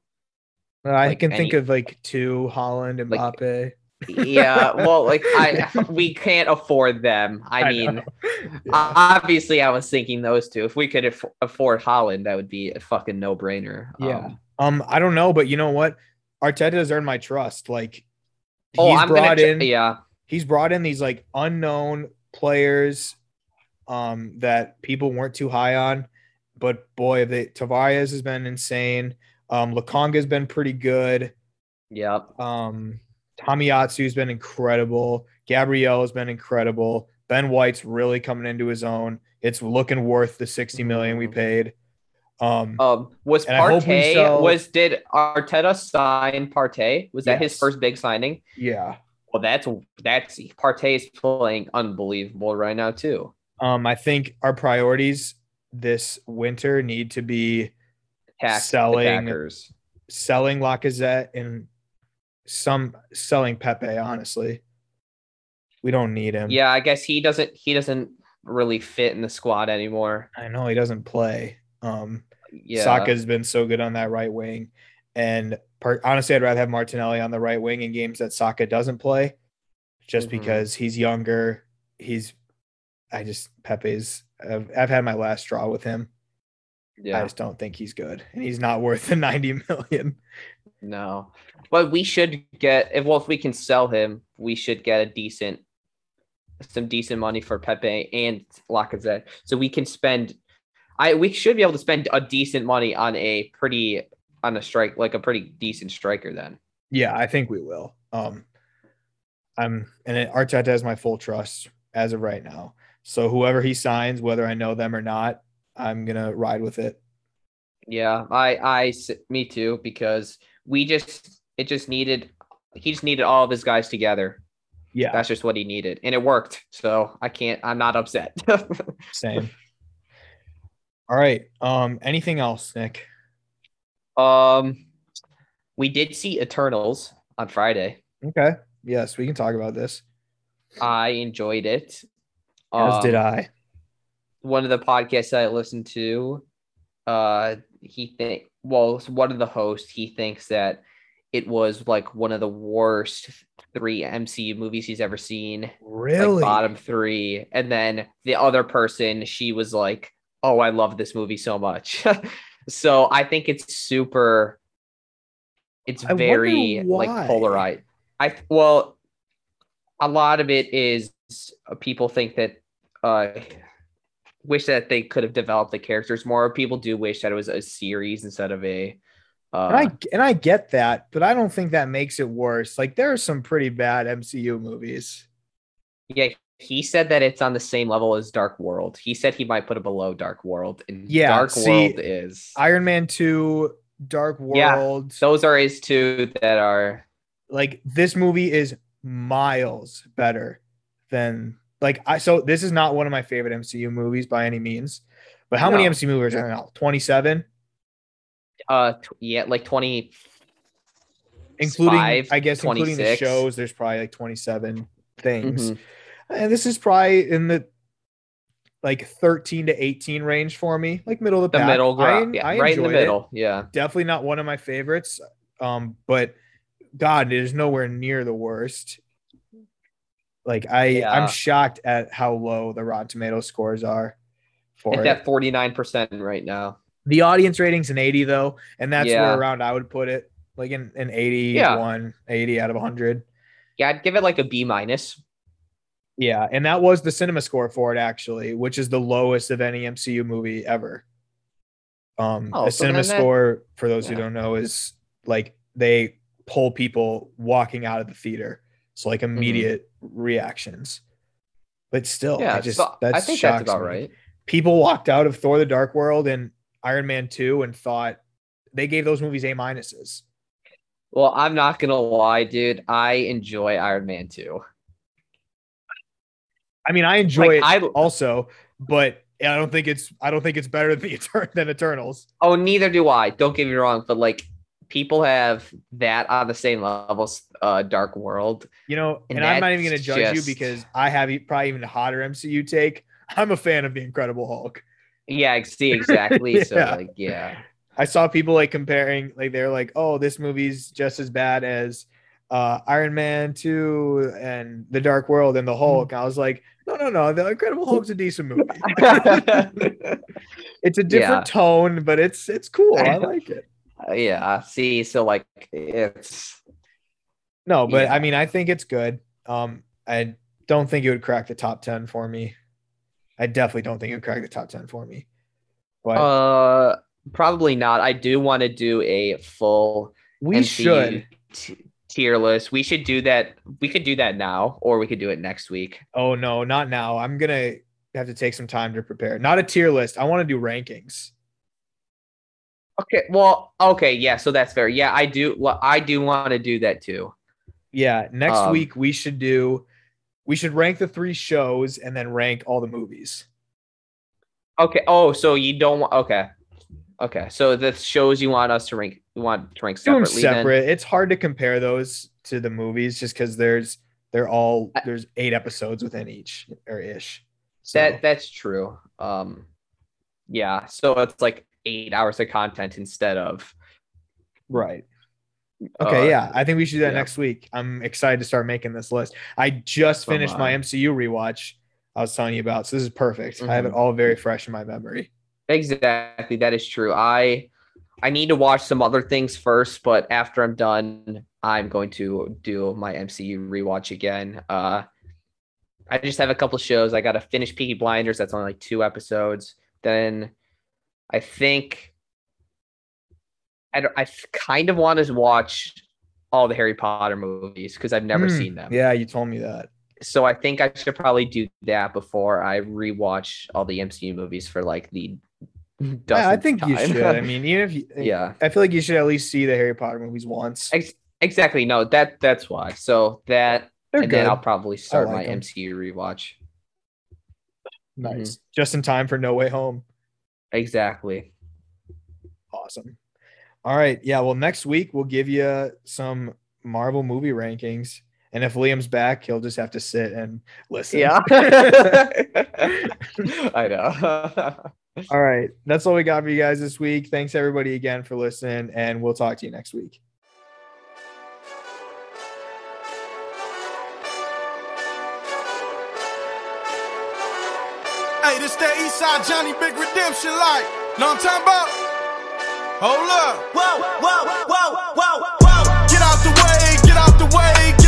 Uh, I Like can think of like two Haaland and Like- Mbappe. Yeah, well, like I, we can't afford them. I, mean. Yeah. obviously, I was thinking those two. If we could aff- afford Haaland, that would be a fucking no brainer. Yeah. Um, I don't know, but you know what? Arteta has earned my trust. Like he's oh, I'm brought gonna. in Yeah, he's brought in these like unknown players um that people weren't too high on. But boy, the Tavares has been insane. Um Lokonga's been pretty good. yeah. Um Tomiyasu's been incredible. Gabriel has been incredible. Ben White's really coming into his own. It's looking worth the 60 million we Mhm. paid. Um Um, was And I hope we Partey sell- was did Arteta sign Partey? Was that his first big signing? yeah. Well, that's that's Partey is playing unbelievable right now too. Um I think our priorities this winter need to be Attack, Selling- attackers. selling Lacazette and some selling Pepe. Honestly, we don't need him. Yeah, I guess he doesn't he doesn't really fit in the squad anymore. I know he doesn't play. Um, Yeah, Saka's been so good on that right wing, and per- honestly, I'd rather have Martinelli on the right wing in games that Saka doesn't play, just Mhm. because he's younger. He's, I just Pepe's. I've, I've had my last straw with him. Yeah. I just don't think he's good, and he's not worth the ninety million. no. But we should get if well if we can sell him, we should get a decent some decent money for Pepe and Lacazette, so we can spend. I we should be able to spend a decent money on a pretty on a strike like a pretty decent striker then. Yeah, I think we will. Um, I'm and it, Arteta has my full trust as of right now. So whoever he signs, whether I know them or not, I'm gonna ride with it. Yeah, I, I, me too, because we just, it just needed, he just needed all of his guys together. Yeah, That's just what he needed, and it worked. So I can't, I'm not upset. same. All right. Um, anything else, Nick? um, we did see Eternals on Friday. Okay. Yes, we can talk about this. I enjoyed it. As did Um, I. One of the podcasts that I listened to, uh, he think, well, one of the hosts, he thinks that it was like one of the worst three MCU movies he's ever seen. Really? like bottom three. And then the other person, she was like, Oh, I love this movie so much. so I think it's super it's I very like polarized. I well a lot of it is uh, people think that uh wish that they could have developed the characters more. People do wish that it was a series instead of a uh and I and I get that, but I don't think that makes it worse. Like there are some pretty bad MCU movies. yeah he said that it's on the same level as Dark World. He said he might put it below Dark World, and Yeah, Dark see, World is Iron Man 2, Dark World. Yeah. Those are his two that are like this movie is miles better than like I so this is not one of my favorite MCU movies by any means. But how many No. MCU movies are there now? 27? Uh tw- yeah like 20 Including I guess including the shows, there's probably like 27 things. Mhm. And this is probably in the like 13 to 18 range for me, like middle of the, the pack. middle ground yeah right in the enjoyed it. middle yeah Definitely not one of my favorites. Um, but God, it is nowhere near the worst. Like I, Yeah. I'm shocked at how low the Rotten Tomato scores are for at 49% right now The audience rating's an 80 though, and that's Yeah. where around I would put it, like in an 81, 80 out of 100. yeah i'd give it like a b minus Yeah, and that was the cinema score for it actually, which is the lowest of any MCU movie ever. Um, Oh, a so cinema then that- score, for those who don't know, is like they pull people walking out of the theater, so like immediate reactions. But still, Mm-hmm. yeah I just so i think that's about me. right People walked out of Thor: The Dark World and Iron Man Two and thought they gave those movies A minuses. well i'm not gonna lie dude i enjoy iron man 2 I mean, I enjoy like it i also, but I don't think it's I don't think it's better than the than Eternals. Oh, neither do I. Don't get me wrong, but like people have that on the same level, as, uh, Dark World. You know, and, And I'm not even going to judge just- you because I have probably even a hotter MCU take. I'm a fan of the Incredible Hulk. Yeah, I see exactly. So like, yeah, I saw people like comparing, like they're like, "Oh, this movie's just as bad as uh, Iron Man two and The Dark World and the Hulk." Mm-hmm. I was like, "No, no, no. The Incredible Hulk's a decent movie. It's a different tone, but it's it's cool. I like it." yeah. I see, so like, it's No, but Yeah. I mean, I think it's good. Um, I don't think it would crack the top ten for me. I definitely don't think would crack the top ten for me. But uh probably not. I do want to do a full we MCU should. t- tier list. We should do that. We could do that now, or we could do it next week. Oh no, not now. I'm gonna have to take some time to prepare. Not a tier list. I want to do rankings. Okay. Well, okay. Yeah. So that's fair. Yeah, I do. Well, I do want to do that too. Yeah, next Um, week we should do. We should rank the three shows and then rank all the movies. Okay. Oh, so you don't want? Okay. Okay. So the shows you want us to rank, you want to rank Do them separately. then? separate. It's hard to compare those to the movies just because there's they're all there's eight episodes within each or ish. So, That that's true. Um, yeah. So it's like eight hours of content instead of. right. Okay, uh, yeah, I think we should do that yeah. next week. I'm excited to start making this list. I just finished my MCU rewatch I was telling you about, so this is perfect. I have it Mhm. all very fresh in my memory. Exactly. That is true. I I need to watch some other things first, but after I'm done, I'm going to do my MCU rewatch again. Uh I just have a couple shows. I got to finish Peaky Blinders. That's only like two episodes. Then I think I don't, I kind of want to watch all the Harry Potter movies because I've never Hmm, seen them. Yeah, you told me that. So I think I should probably do that before I rewatch all the MCU movies for like the Yeah, I think you should. I mean, even if you, yeah. I feel like you should at least see the Harry Potter movies once. Ex- exactly. No, that that's why. So that They're and good. then I'll probably start like my 'em. MCU rewatch. nice, just in time for No Way Home. Exactly. Awesome. All right, yeah. Well, next week we'll give you some Marvel movie rankings, and if Liam's back, he'll just have to sit and listen. Yeah. I know. All right, that's all we got for you guys this week. Thanks everybody again for listening, and we'll talk to you next week. Hey, this that Eastside Johnny Big Redemption like. Know what I'm talking about? Hold up. Whoa, whoa, whoa, whoa, whoa. Get out the way, get out the way.